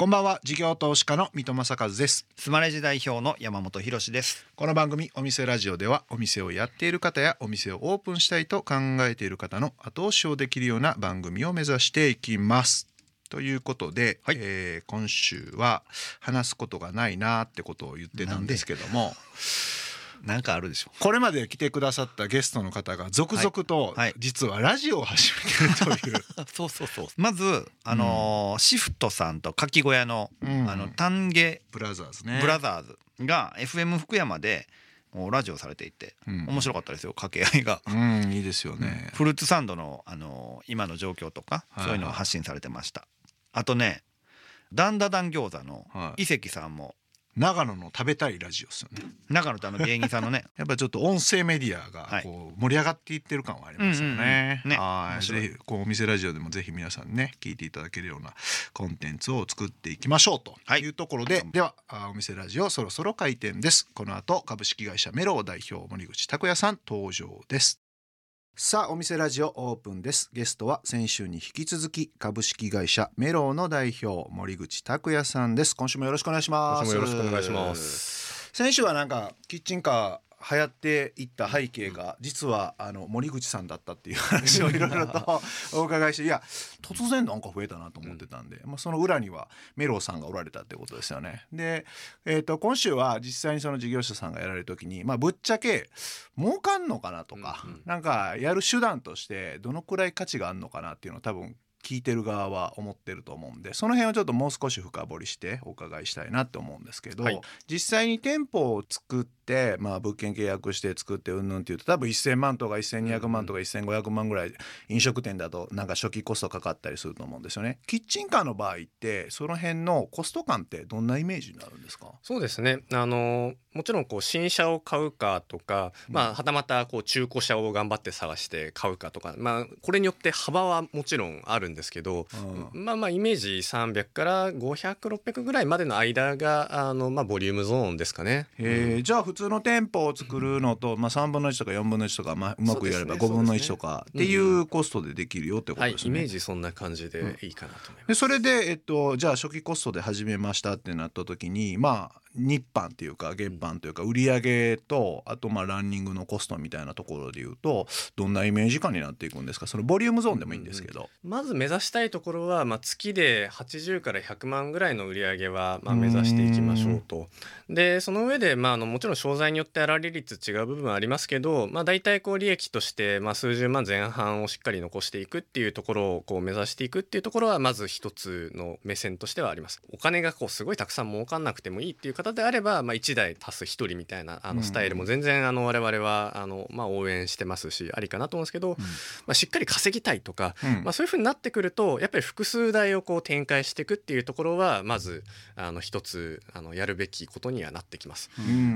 こんばんは。事業投資家の三戸正和です。スマレジ代表の山本博です。この番組お店ラジオではお店をやっている方やお店をオープンしたいと考えている方の後押しをできるような番組を目指していきます。ということで、はい、えー、今週は話すことがないなってことを言ってたんですけどもなんかあるでしょ。これまで来てくださったゲストの方が続々と実はラジオを始めてるという、はい、そうそう。そうまずあのーうん、シフトさんとかき小屋の、うん、あの丹下ブラザーズね。ブラザーズが FM 福山でラジオされていて、うん、面白かったですよ掛け合いが、うん、いいですよね、フルーツサンドの、あのー、今の状況とか、そういうのを発信されてました。あとねダンダダン餃子の伊関さんも長野の食べたいラジオですよね。長野ってあの芸人さんのね。やっぱちょっと音声メディアがこう盛り上がっていってる感はありますよね。うんうん、ね。はい。ぜひこうお店ラジオでもぜひ皆さんね聞いていただけるようなコンテンツを作っていきましょうとい。うところで、はい、ではお店ラジオそろそろ開店です。この後株式会社メロ代表森口拓也さん登場です。さあお店ラジオオープンです。ゲストは先週に引き続き株式会社メローの代表森口拓也さんです。今週もよろしくお願いします。よろしくお願いします。先週はなんかキッチンカー流行っていった背景が実はあの森口さんだったっていう話をいろいろとお伺いしていや突然なんか増えたなと思ってたんで、まあ、その裏にはメローさんがおられたってことですよね。で、えー、と今週は実際にその事業者さんがやられる時に、まあ、ぶっちゃけ儲かんのかなとか、うなんかやる手段としてどのくらい価値があるのかなっていうのを多分聞いてる側は思ってると思うんでその辺をちょっともう少し深掘りしてお伺いしたいなって思うんですけど、はい、実際に店舗を作って、まあ、物件契約して作ってうんぬんっていうと多分1,000万とか1,200万とか1,500万ぐらい飲食店だとなんか初期コストかかったりすると思うんですよね。キッチンカーの場合ってその辺のコスト感ってどんなイメージになるんですか？そうですね。あのもちろんこう新車を買うかとか、まあ、はたまたこう中古車を頑張って探して買うかとか、まあ、これによって幅はもちろんあるんですけど、うん、まあまあイメージ300から500600ぐらいまでの間があの、まあ、ボリュームゾーンですかね。えー、じゃあ普通の店舗を作るのと、まあ、3分の1とか4分の1とか、まあ、うまくやれば5分の1とかっていうコストでできるよってことですね。はい、イメージそんな感じでいいかなと思います。でそれで、えっと、じゃあ初期コストで始めましたってなった時にまあ日販っていうか月販というか売上とあとまあランニングのコストみたいなところでいうとどんなイメージ感になっていくんですか？そのボリュームゾーンでもいいんですけど、うん、まず目指したいところは、まあ、月で80から100万ぐらいの売り上げはまあ目指していきましょうと。でその上で、まあ、あのもちろん商材によって粗利率違う部分はありますけど、まあ、大体こう利益として、まあ、数十万前半をしっかり残していくっていうところをこう目指していくっていうところはまず一つの目線としてはあります。お金がこうすごいたくさん儲かんなくてもいいっていう方であれば、まあ、1台足す1人みたいなあのスタイルも全然あの我々はあの、まあ、応援してますしありかなと思うんですけど、まあ、しっかり稼ぎたいとか、まあ、そういうふうになってくるとやっぱり複数台をこう展開していくっていうところはまずあの一つあのやるべきことにはなってきます。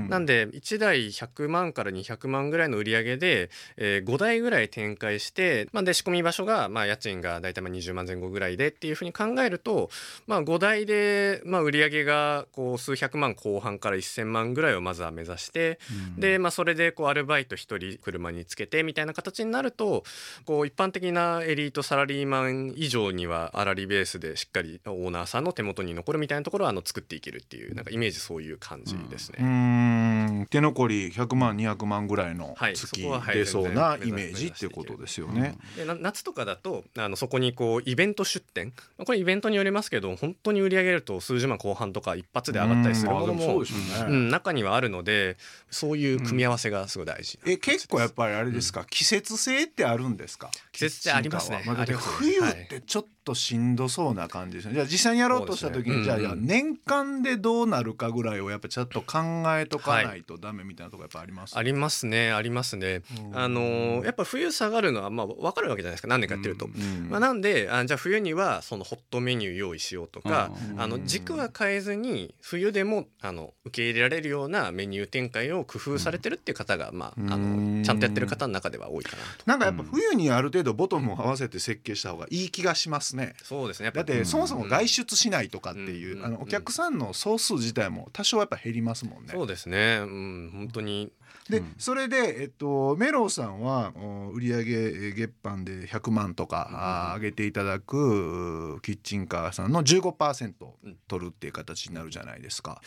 なんで1台100万から200万ぐらいの売り上げで、えー、5台ぐらい展開して、まあ、で仕込み場所が、まあ、家賃が大体まあ20万前後ぐらいでっていうふうに考えると、まあ、5台で、まあ、売り上げがこう数百万後半から1,000万ぐらいをまずは目指して、うん、で、まあ、それでこうアルバイト1人車につけてみたいな形になるとこう一般的なエリートサラリーマン以上には粗利ベースでしっかりオーナーさんの手元に残るみたいなところはあの作っていけるっていうなんかイメージそういう感じですね。うん。手残り100万200万ぐらいの月出そうなイメージっていう。ことですよね。で夏とかだとあのそこにこうイベント出店。これイベントによりますけど本当に売り上げると数十万後半とか一発で上がったりするものも、うん、中にはあるのでそういう組み合わせがすごい大事、うん、え結構やっぱりあれですか、季節性ってあるんですか？季節性ありますね、まあ、冬ってちょっとしんどそうな感じですね。じゃあ実際にやろうとした時に、ね、じゃあ、うん、年間でどうなるかぐらいをやっぱちょっと考えとかないとダメみたいなとこやっぱあります、ありますね。ありますね。あのやっぱ冬下がるのはまあ分かるわけじゃないですか。何年かやってると、まあ、なんであじゃあ冬にはそのホットメニュー用意しようとかあの軸は変えずに冬でもあの受け入れられるようなメニュー展開を工夫されてるっていう方が、まあ、あのちゃんとやってる方の中では多いかなと。なんかやっぱ冬にある程度ボトムを合わせて設計した方がいい気がしますますね。そうですね。だってそもそも外出しないとかっていう、うん、あのお客さんの総数自体も多少やっぱ減りますもんね。そうですね、うん、本当に。で、うん、それで、えっと、メローさんは売上月間で100万とか、うん、上げていただくキッチンカーさんの15%取るっていう形になるじゃないですか。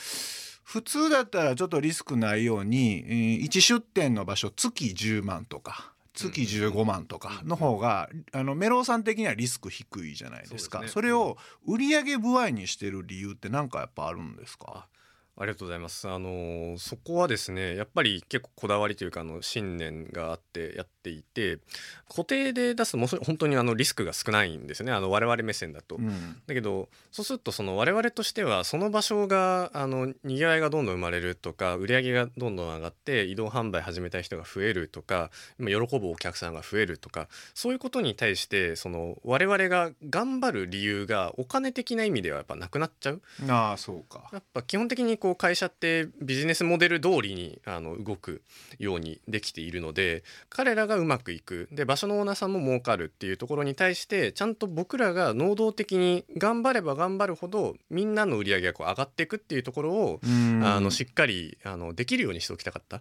普通だったらちょっとリスクないように1出店の場所月10万とか月15万とかの方が、あのメローさん的にはリスク低いじゃないですか。それを売上歩合にしてる理由って何かやっぱあるんですか？ありがとうございます。あのそこはですねやっぱり結構こだわりというかあの信念があってやっていて固定で出すも本当にあのリスクが少ないんですよねあの我々目線だと。うん、だけどそうするとその我々としてはその場所があのにぎわいがどんどん生まれるとか売り上げがどんどん上がって移動販売始めたい人が増えるとか今喜ぶお客さんが増えるとかそういうことに対してその我々が頑張る理由がお金的な意味ではやっぱなくなっちゃう。あそうかやっぱ基本的にこうこう会社ってビジネスモデル通りにあの動くようにできているので彼らがうまくいく。で場所のオーナーさんも儲かるっていうところに対してちゃんと僕らが能動的に頑張れば頑張るほどみんなの売り上げがこう上がっていくっていうところをあのしっかりあのできるようにしておきたかった。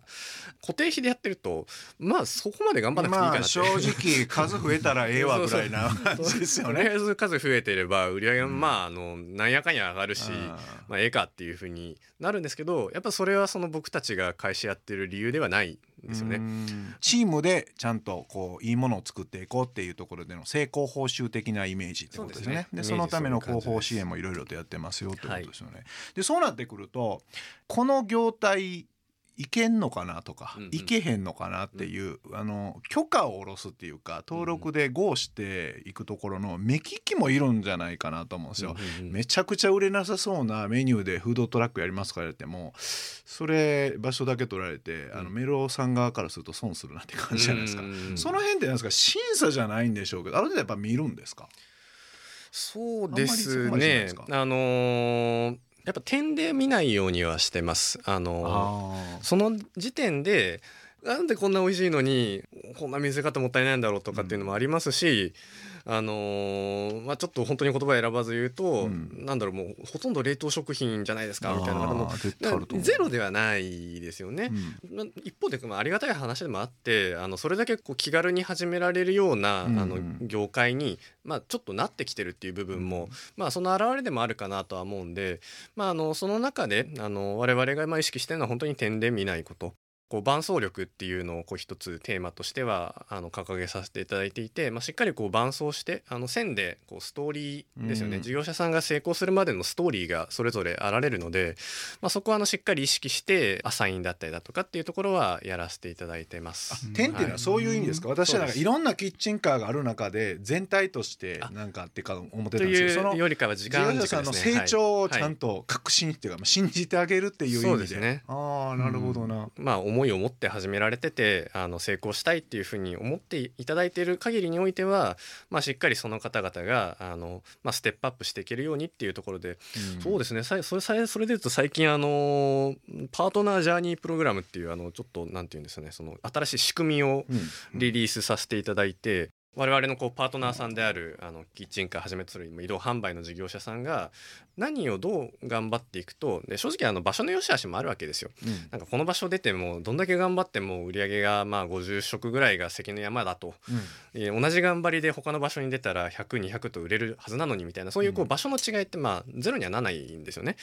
固定費でやってるとまあそこまで頑張らなくていいかなって、まあ、正直 数増えたらええわぐらいな感じですよね。とりあえず数増えてれば売り上げもまああのなんやかんや上がるし、まあ、ええかっていうふうになるんですけどやっぱそれはその僕たちが会社やってる理由ではない。んですよね。チームでちゃんとこういいものを作っていこうっていうところでの成功報酬的なイメージってことですね。で、ね、そのための広報支援もいろいろとやってますよってことですよね。はい、でそうなってくるとこの業態いけんのかなとか、うんうん、いけへんのかなっていう、うん、あの許可を下ろすっていうか登録で GO していくところの目利きもいるんじゃないかなと思うんですよ、うんうんうん、めちゃくちゃ売れなさそうなメニューでフードトラックやりますから言ってもそれ場所だけ取られて、あのメロさん側からすると損するなって感じじゃないですか、うんうんうん、その辺ってなんですか審査じゃないんでしょうけどある程度やっぱ見るんですか？そうですね。あのーやっぱ点で見ないようにはしてます。あのその時点でなんでこんな美味しいのにこんな見せ方もったいないんだろうとかっていうのもありますし、あのー、まあ、ちょっと本当に言葉選ばず言うと、うん、なんだろうもうほとんど冷凍食品じゃないですかみたいな。方もゼロではないですよね。うん、一方で、まあ、ありがたい話でもあってあのそれだけこう気軽に始められるような、うん、あの業界に、まあ、ちょっとなってきてるっていう部分も、まあ、その表れでもあるかなとは思うんで、まあ、あのその中であの我々がまあ意識してるのは本当に点で見ないこと。こう伴走力っていうのをこう一つテーマとしてはあの掲げさせていただいていて、まあ、しっかりこう伴走してあの線でこうストーリーですよね、うん、事業者さんが成功するまでのストーリーがそれぞれあられるので、まあ、そこはあのしっかり意識してアサインだったりだとかっていうところはやらせていただいてます。点っていうのはそういう意味ですか、はい、私はなんかいろんなキッチンカーがある中で全体としてなんかってか思ってたんですけどそのよりかは時間事業者さんの成長をちゃんと確信っていうか、まあ、信じてあげるっていう意味で。そうですね、ああなるほどな。まあ思いを持って始めめられててあの成功したいっていうふうに思っていただいている限りにおいては、まあ、しっかりその方々があの、まあ、ステップアップしていけるようにっていうところで、うん、そうですね。それそれそれでいうと最近あのパートナージャーニープログラムっていうあのちょっとなんていうんですかねその新しい仕組みをリリースさせていただいて、我々のこうパートナーさんであるあのキッチンカーはじめとする移動販売の事業者さんが何をどう頑張っていくとで正直あの場所の良し悪しもあるわけですよ。うん、なんかこの場所出てもどんだけ頑張っても売り上げがまあ50食ぐらいが関の山だと、うん、同じ頑張りで他の場所に出たら100200と売れるはずなのにみたいなそういうこう場所の違いってまあゼロにはならないんですよね。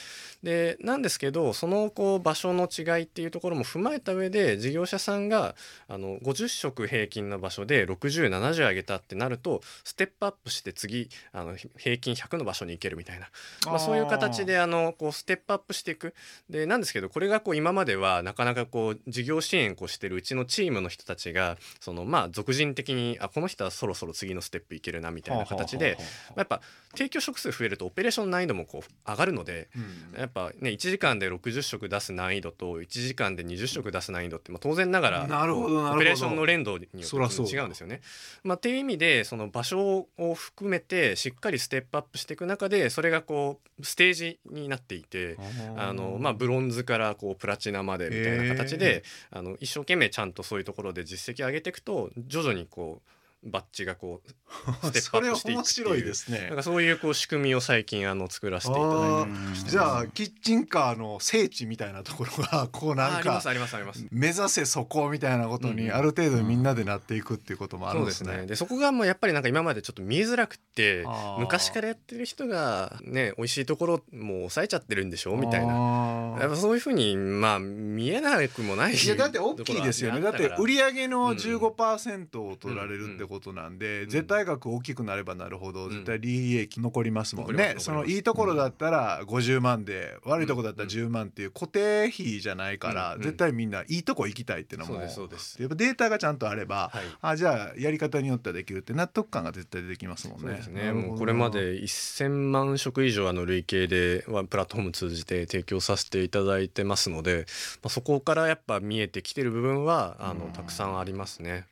でなんですけどそのこう場所の違いっていうところも踏まえた上で事業者さんがあの50食平均の場所で6070上げたってなるとステップアップして次あの平均100の場所に行けるみたいな、まあ、そういう形であのこうステップアップしていく。でなんですけどこれがこう今まではなかなかこう事業支援をしてるうちのチームの人たちがそのまあ俗人的にあこの人はそろそろ次のステップいけるなみたいな形でやっぱ提供食数増えるとオペレーション難易度もこう上がるので、うん、やっぱね1時間で60食出す難易度と1時間で20食出す難易度って、まあ、当然ながらオペレーションの連動によって違うんですよね。まあ、っていう意味でその場所を含めてしっかりステップアップしていく中でそれがこうステージになっていてあの、まあ、ブロンズからこうプラチナまでみたいな形であの一生懸命ちゃんとそういうところで実績上げていくと徐々にこうバッジがこう ステップアップしていく面っていう。白いですね。なんかそういうこう仕組みを最近あの作らせていただいてじゃあキッチンカーの聖地みたいなところがこうあなんかありますありますあります。目指せそこみたいなことにうんある程度みんなでなっていくっていうこともあるんですすね。ねでそこがもうやっぱりなんか今までちょっと見えづらくって昔からやってる人がね美味しいところもう抑えちゃってるんでしょみたいな。なやっぱそういうふうにまあ見えなくもないいやだって大きいですよね。だって売り上のうん15%を取られるってことなんで、ん。絶対額大きくなればなるほどん。絶対利益残りますもんね、そのいいところだったら50万で、悪いところだったら10万っていう固定費じゃないから、うん。絶対みんないいとこ行きたいっていうのもそうですそうです。やっぱデータがちゃんとあれば、はい。あじゃあやり方によってはできるって納得感が絶対出てきますもんね。そうですね。もうこれまで1000万食以上あの累計ではプラットフォーム通じて提供させていただいてますので、まあ、そこからやっぱ見えてきてる部分はあのうん。たくさんありますね。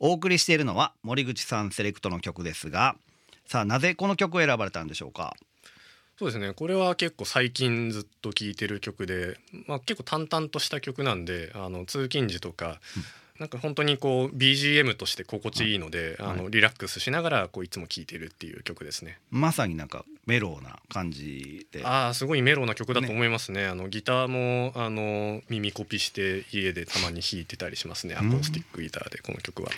お送りしているのは森口さんセレクトの曲ですがさあなぜこの曲を選ばれたんでしょうか？そうですね。これは結構最近ずっと聴いてる曲で、まあ、結構淡々とした曲なんであの通勤時とか、なんか本当にこう BGM として心地いいので、あのリラックスしながらこういつも聴いてるっていう曲ですね。まさになんかメローな感じで。ああすごいメローな曲だと思いますね。あのギターもあの耳コピして家でたまに弾いてたりしますね。アコースティックギターでこの曲は。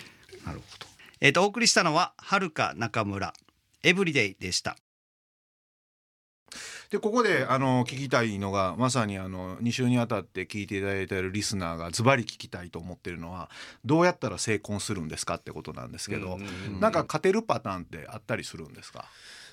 なるほど。えっ、とお送りしたのははるか中村。エブリデイでしたでここであの聞きたいのがまさにあの2週にわたって聞いていただいているリスナーがズバリ聞きたいと思ってるのはどうやったら成婚するんですかってことなんですけど、うんうんうん。なんか勝てるパターンってあったりするんですか？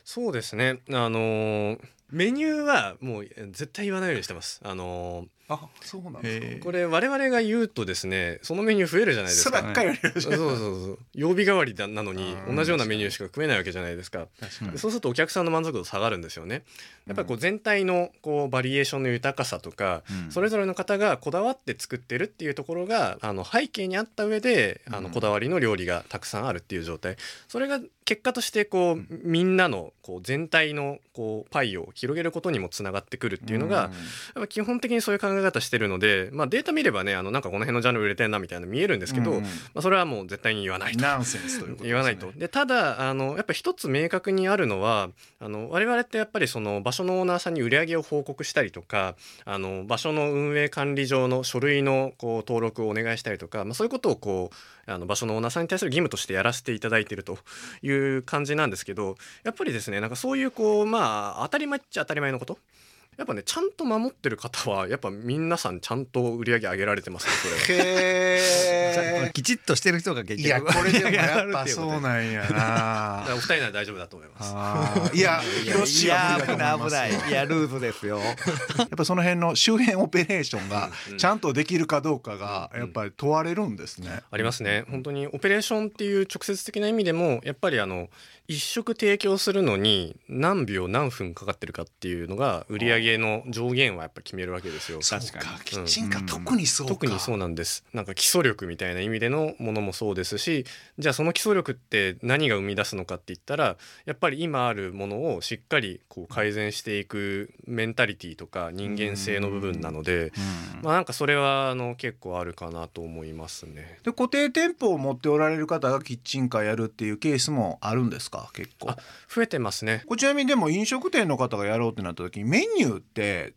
そうですね。あのーメニューはもう絶対言わないようにしてます。あのーあそうなんですか。これ我々が言うとですねそのメニュー増えるじゃないですか。そればっかりやりましそうそうそう曜日代わりだなのにうん同じようなメニューしか食えないわけじゃないですか。確かに。でそうするとお客さんの満足度下がるんですよね。やっぱりこう全体のこうバリエーションの豊かさとかうん。それぞれの方がこだわって作ってるっていうところがあの背景にあった上であのうん。こだわりの料理がたくさんあるっていう状態。それが結果としてこうみんなのこう全体のこうパイを広げることにもつながってくるっていうのが、やっぱ基本的にそういう考え方してるので、まあ、データ見ればねあのなんかこの辺のジャンル売れてんなみたいなの見えるんですけど、うんまあ、それはもう絶対に言わないと。ナンセンスということですね。言わないと。でただあのやっぱ一つ明確にあるのはあの我々ってやっぱりその場所のオーナーさんに売り上げを報告したりとかあの場所の運営管理上の書類のこう登録をお願いしたりとか、まあ、そういうことをこうあの場所のオーナーさんに対する義務としてやらせていただいているという感じなんですけどやっぱりですねなんかそういうこうまあ当たり前っちゃ当たり前のこと。やっぱねちゃんと守ってる方はやっぱ皆さんちゃんと売り上げ上げられてますねそれ。は。へー。きちっとしてる人が結局いやこれでもやっぱそうなんやな。お二人なら大丈夫だと思います。いやいや広しいます危ない危ない。いやルーズですよ。やっぱその辺の周辺オペレーションがうん。ちゃんとできるかどうかがやっぱり問われるんですね。ありますね。本当にオペレーションっていう直接的な意味でもやっぱりあの一食提供するのに何秒何分かかってるかっていうのが売り上げの上限はやっぱ決めるわけですよ。確かにキッチンカー特にそうか。特にそうなんですなんか基礎力みたいな意味でのものもそうですしじゃあその基礎力って何が生み出すのかって言ったらやっぱり今あるものをしっかりこう改善していくメンタリティとか人間性の部分なのでうんまあなんかそれはあの結構あるかなと思いますね。で固定店舗を持っておられる方がキッチンカーやるっていうケースもあるんですか？結構あ増えてますね。これちなみにでも飲食店の方がやろうってなった時にメニューって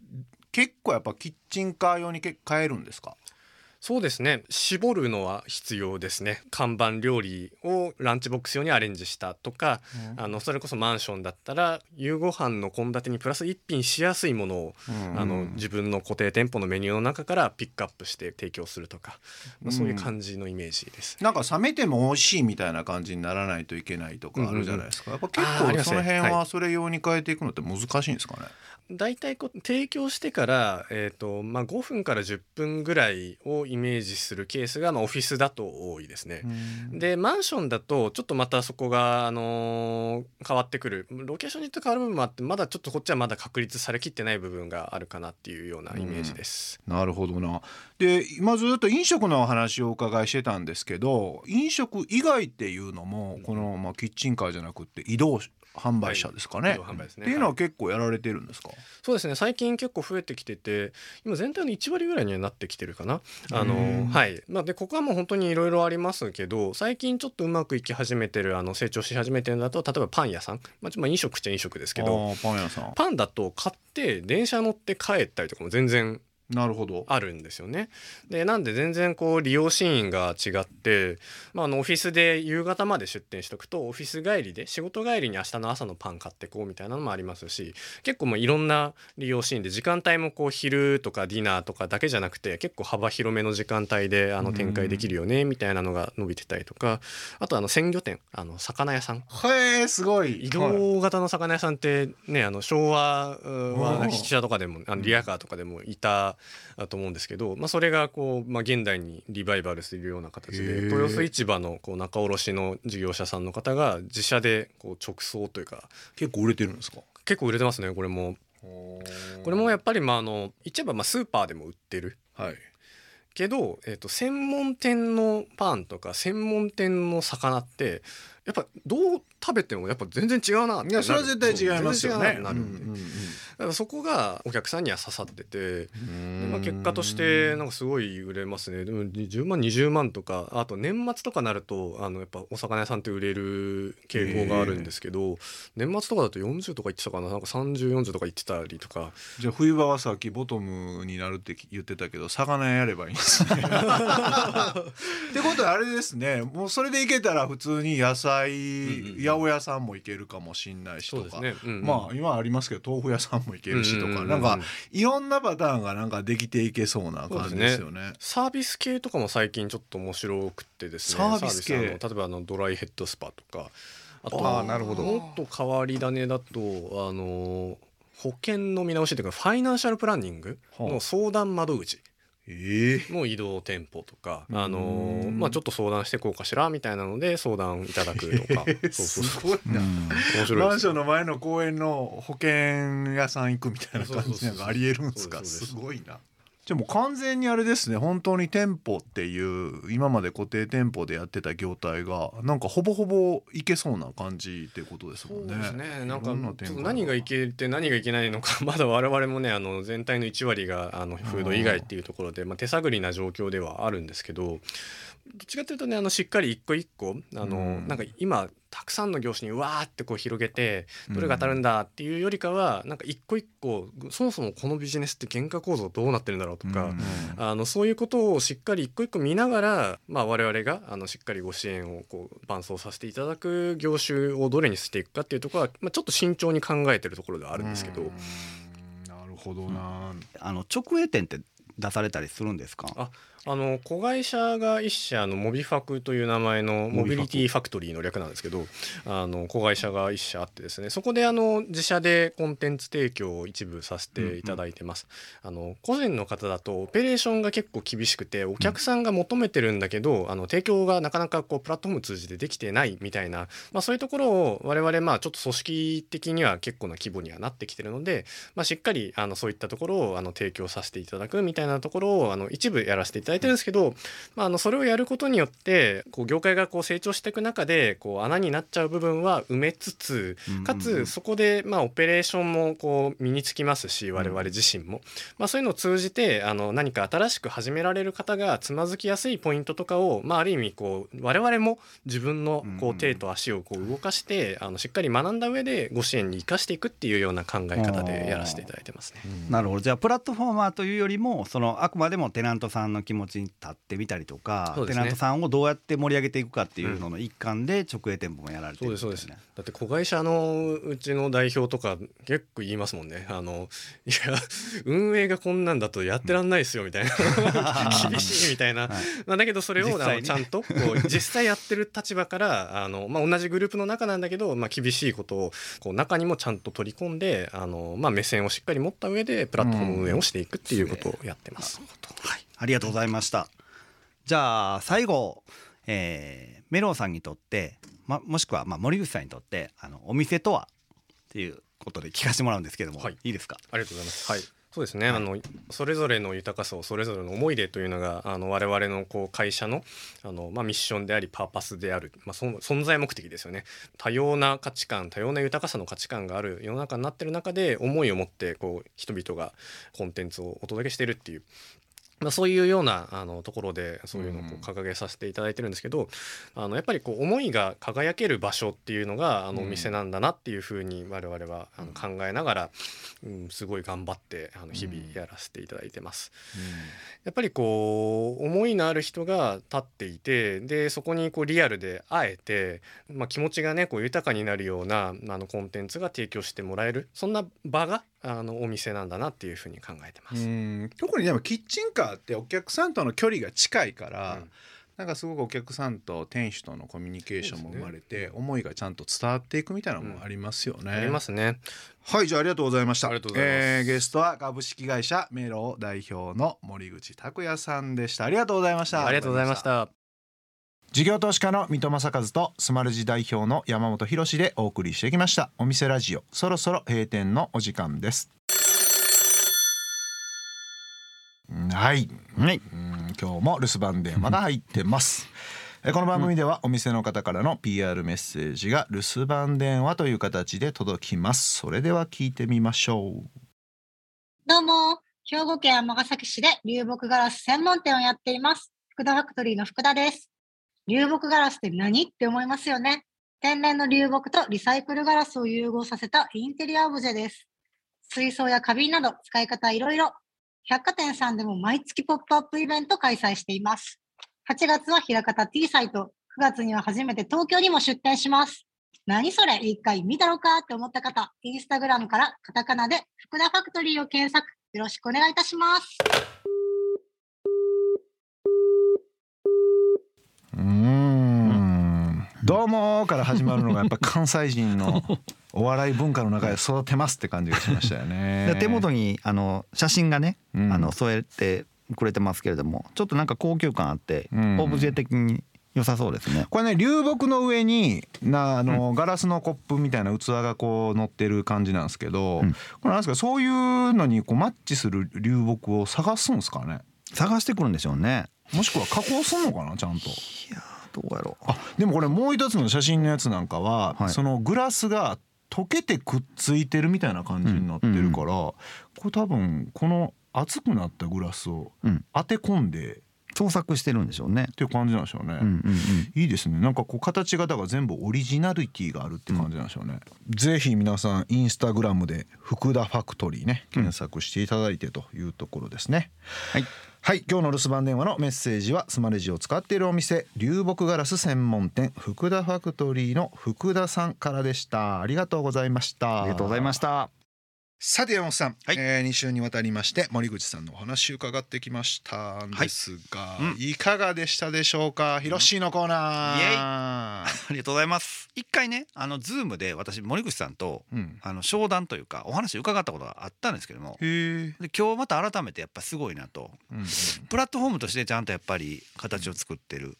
結構やっぱキッチンカー用に買えるんですか？そうですね。絞るのは必要ですね。看板料理をランチボックス用にアレンジしたとか、あのそれこそマンションだったら夕ご飯の献立にプラス一品しやすいものを、うん。あの自分の固定店舗のメニューの中からピックアップして提供するとか、まあ、そういう感じのイメージです。なんか冷めても美味しいみたいな感じにならないといけないとかあるじゃないですか、やっぱ結構その辺ははそれ用に変えていくのって難しいんですかね、大体こう提供してから、えーとまあ、5分から10分ぐらいをイメージするケースが、まあ、オフィスだと多いですね。でマンションだとちょっとまたそこが、あのー変わってくるロケーションによって変わる部分もあってまだちょっとこっちはまだ確立されきってない部分があるかなっていうようなイメージです。なるほどなで今ずっと飲食のお話をお伺いしてたんですけど飲食以外っていうのもこの、まあ、キッチンカーじゃなくって移動販売者ですかね。はいね。っていうのは結構やられてるんですか？そうですね。最近結構増えてきてて今全体の1割ぐらいにはなってきてるかな。あうん。のはい。まあでここはもう本当にいろいろありますけど最近ちょっとうまくいき始めてるあの成長し始めてるんだと例えばパン屋さん、まあ、飲食っちゃ飲食ですけどパン屋さん。パンだと買って電車乗って帰ったりとかも全然なるほど。あるんですよね。でなんで全然こう利用シーンが違って、まあ、あのオフィスで夕方まで出店しとくとオフィス帰りで仕事帰りに明日の朝のパン買ってこうみたいなのもありますし結構もういろんな利用シーンで時間帯もこう昼とかディナーとかだけじゃなくて結構幅広めの時間帯であの展開できるよねみたいなのが伸びてたりとかあとあの鮮魚店あの魚屋さんへえすごい。移はい動型の魚屋さんってねあの昭和うはうん汽車とかでもあのリアカーとかでもいたと思うんですけど、まあ、それがこう、まあ、現代にリバイバルするような形で豊洲市場のこう仲卸の事業者さんの方が自社でこう直送というか結構売れてるんですか？結構売れてますねこれも。これもやっぱりまああの言っちゃえばまあスーパーでも売ってるはい。けど、えー、と専門店のパンとか専門店の魚ってやっぱどう食べてもやっぱ全然違うなっていやそれは絶対違いますよね。なるんで、うんうんだからそこがお客さんには刺さってて、まあ、結果としてなんかすごい売れますね。でも10万20万とかあと年末とかなるとあのやっぱお魚屋さんって売れる傾向があるんですけど、年末とかだと40とか言ってたかな？なんか3040とか言ってたりとか。じゃあ冬場はさっきボトムになるって言ってたけど魚屋やればいいんですね。ってことはあれですね。もうそれでいけたら普通に野菜、うんうん八百屋さんも行けるかもしんないしとか、ね、うんうん。まあ今ありますけど豆腐屋さんも行けるしとか、うんうんなんかいろんなパターンがなんかできていけそうな感じですよね。サービス系とかも最近ちょっと面白くてですね。サービス系。例えばあのドライヘッドスパとか。あとあーなるほど。もっと変わり種だとあの保険の見直しというかファイナンシャルプランニングの相談窓口。ええの移動店舗とか、うん。あのまあ、ちょっと相談してこうかしらみたいなので相談いただくとか。そうそうすごいな。うん面白いマンションの前の公園の保険屋さん行くみたいな感じなんかありえるんですか？そうそうそうすごいな。じゃあもう完全にあれですね。本当に店舗っていう今まで固定店舗でやってた業態がなんかほぼほぼいけそうな感じってことですもんね。そうですね。なんか何がいけて何がいけないのか まだ我々もねあの全体の1割があのフード以外っていうところで、まあ、手探りな状況ではあるんですけどどっちかというとねあのしっかり一個一個あの、うん。なんか今たくさんの業種にわーってこう広げてどれが当たるんだっていうよりかはなんか一個一個そもそもこのビジネスって原価構造どうなってるんだろうとか、うん。あのそういうことをしっかり一個一個見ながら、まあ、我々があのしっかりご支援をこう伴走させていただく業種をどれにしていくかっていうところは、まあ、ちょっと慎重に考えてるところではあるんですけど、うん。なるほどな。あの直営店って出されたりするんですか？ああの子会社が一社のモビファクという名前のモビリティファクトリーの略なんですけどあの子会社が一社あってですねそこであの自社でコンテンツ提供を一部させていただいてます、あの個人の方だとオペレーションが結構厳しくてお客さんが求めてるんだけど、あの提供がなかなかこうプラットフォーム通じてできてないみたいな、まあ、そういうところを我々まあちょっと組織的には結構な規模にはなってきてるので、まあ、しっかりあのそういったところをあの提供させていただくみたいなところをあの一部やらせていただいてるんですけど、まあ、あのそれをやることによってこう業界がこう成長していく中でこう穴になっちゃう部分は埋めつつかつそこでまあオペレーションもこう身につきますし我々自身も、まあ、そういうのを通じてあの何か新しく始められる方がつまずきやすいポイントとかを、まあ、ある意味こう我々も自分のこう手と足をこう動かしてあのしっかり学んだ上でご支援に生かしていくっていうような考え方でやらせていただいてますね。なるほど。じゃあプラットフォーマーというよりもそのあくまでもテナントさんの気持ちに立ってみたりとか、ね。テナントさんをどうやって盛り上げていくかっていうのの一環で直営店舗もやられてるそうですだって子会社のうちの代表とか結構言いますもんね。あのいや運営がこんなんだとやってらんないですよみたいな。厳しいみたいな、はい。まあ、だけどそれをちゃんとこう実際やってる立場からあの、まあ、同じグループの中なんだけど、まあ、厳しいことをこう中にもちゃんと取り込んであの、まあ、目線をしっかり持った上でプラットフォーム運営をしていくっていうことをやってます。はいありがとうございました。じゃあ最後、えーメロンさんにとって、ま、もしくはまあ森口さんにとってあのお店とはっていうことで聞かせてもらうんですけども、はい。いいですか？ありがとうございます。はい。そうですね、はい、あのそれぞれの豊かさをそれぞれの思いでというのがあの我々のこう会社のあの、まあ、ミッションでありパーパスである、まあ、その存在目的ですよね。多様な価値観多様な豊かさの価値観がある世の中になってる中で思いを持ってこう人々がコンテンツをお届けしてるっていうまあ、そういうようなあのところでそういうのをこう掲げさせていただいてるんですけど、うん、あのやっぱりこう思いが輝ける場所っていうのがあのお店なんだなっていうふうに我々はあの考えながら、うん、すごい頑張ってあの日々やらせていただいてます。うん、やっぱりこう思いのある人が立っていてでそこにこうリアルで会えて、まあ、気持ちがねこう豊かになるようなあのコンテンツが提供してもらえるそんな場があのお店なんだなっていうふうに考えてます。特にでもキッチンカーってお客さんとの距離が近いから、うん、なんかすごくお客さんと店主とのコミュニケーションも生まれて、ね、思いがちゃんと伝わっていくみたいなのもありますよね。うん、ありますね。はいじゃあありがとうございました。ありがとうございます。えー、ゲストは株式会社メロ代表の森口拓也さんでした。ありがとうございました。ありがとうございました。事業投資家の三戸正和とスマルジ代表の山本博でお送りしてきました。お店ラジオそろそろ閉店のお時間です。はい、はい、今日も留守番電話が入ってます。この番組ではお店の方からの PR メッセージが留守番電話という形で届きます。それでは聞いてみましょう。どうも兵庫県尼崎市で流木ガラス専門店をやっています。福田ファクトリーの福田です流木ガラスって何？って思いますよね。天然の流木とリサイクルガラスを融合させたインテリアオブジェです。水槽や花瓶など使い方いろいろ。百貨店さんでも毎月ポップアップイベント開催しています。8月は平方 T サイト、9月には初めて東京にも出店します。何それ？一回見たろか？って思った方、インスタグラムからカタカナで福田ファクトリーを検索。よろしくお願いいたします。うん。どうもから始まるのがやっぱ関西人の お笑い文化の中で育てますって感じがしましたよね。手元にあの写真がね、うん、あの添えてくれてますけれどもちょっとなんか高級感あって、うん、オブジェ的に良さそうですね。これね流木の上になあの、うん、ガラスのコップみたいな器がこう乗ってる感じなんですけど、うん、これなんですかそういうのにこうマッチする流木を探すんですかね？探してくるんでしょうねもしくは加工すんのかなちゃんと？いやどうやろう。あでもこれもう一つの写真のやつなんかは、はい、そのグラスが溶けてくっついてるみたいな感じになってるから、うんうん、これ多分この熱くなったグラスを当て込んで、創作してるんでしょうね。っていう感じなんでしょうね、うんうんうん、いいですね。なんかこう形がだから全部オリジナリティがあるって感じなんでしょうね、うん、ぜひ皆さんインスタグラムで福田ファクトリーね検索していただいてというところですね、はいはい今日の留守番電話のメッセージはスマレジを使っているお店流木ガラス専門店福田ファクトリーの福田さんからでした。ありがとうございました。ありがとうございました。さて山本さん、はい、えー、2週にわたりまして森口さんのお話伺ってきましたんですが、はいうん、いかがでしたでしょうか、ヒロシーのコーナー、イエイ。ありがとうございます。一回ねあのズームで私森口さんと、うん、あの商談というかお話伺ったことがあったんですけどもで今日また改めてやっぱすごいなと、うん、プラットフォームとしてちゃんとやっぱり形を作ってる。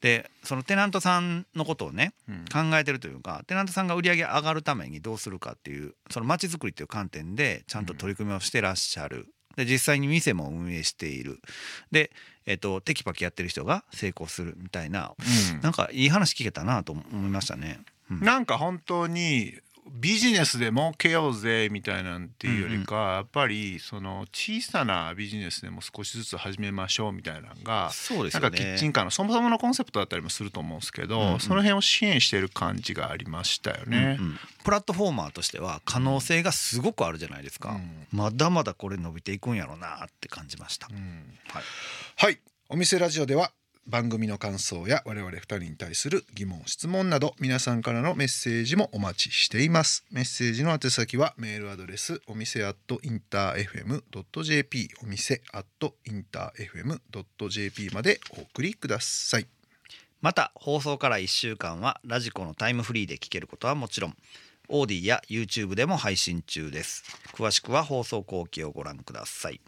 でそのテナントさんのことをね、考えてるというかテナントさんが売り上げ上がるためにどうするかっていうその街づくりという観点でちゃんと取り組みをしてらっしゃる。で実際に店も運営している。で、えーと、テキパキやってる人が成功するみたいな、うん、なんかいい話聞けたなと思いましたね。うん、なんか本当にビジネスで儲けようぜみたいなんていうよりか、うんうん、やっぱりその小さなビジネスでも少しずつ始めましょうみたいなのがそうです、ね、なんかキッチンカーのそもそものコンセプトだったりもすると思うんですけど、うんうん、その辺を支援してる感じがありましたよね、うんうん、プラットフォーマーとしては可能性がすごくあるじゃないですか、うん、まだまだこれ伸びていくんやろうなって感じました、うん、はい、はい、お店ラジオでは番組の感想や我々2人に対する疑問質問など皆さんからのメッセージもお待ちしています。メッセージの宛先はメールアドレスお店アットインター FM.jp お店アットインター FM.jp までお送りください。また放送から1週間は radiko のタイムフリーで聞けることはもちろん AuDee や YouTube でも配信中です。詳しくは放送後記をご覧ください。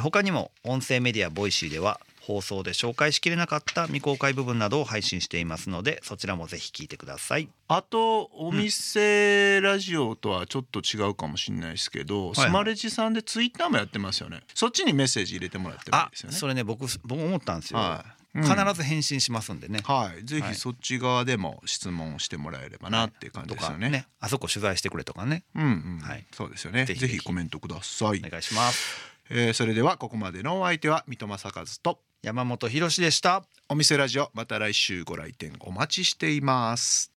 他にも音声メディア Voicy では放送で紹介しきれなかった未公開部分などを配信していますのでそちらもぜひ聞いてください。あとお店ラジオとはちょっと違うかもしれないですけど、はいはい、スマレジさんでツイッターもやってますよね。そっちにメッセージ入れてもらってもいいですよね。それね僕僕思ったんですよ、はい。必ず返信しますんでね、はい。ぜひそっち側でも質問してもらえればなっていう感じですよね,、ねあそこ取材してくれとかね。うんうん、はい、そうですよね。ぜひ。コメントください。お願いします、えー、それではここまでのお相手は三戸正和と山本博でした。お店ラジオまた来週ご来店お待ちしています。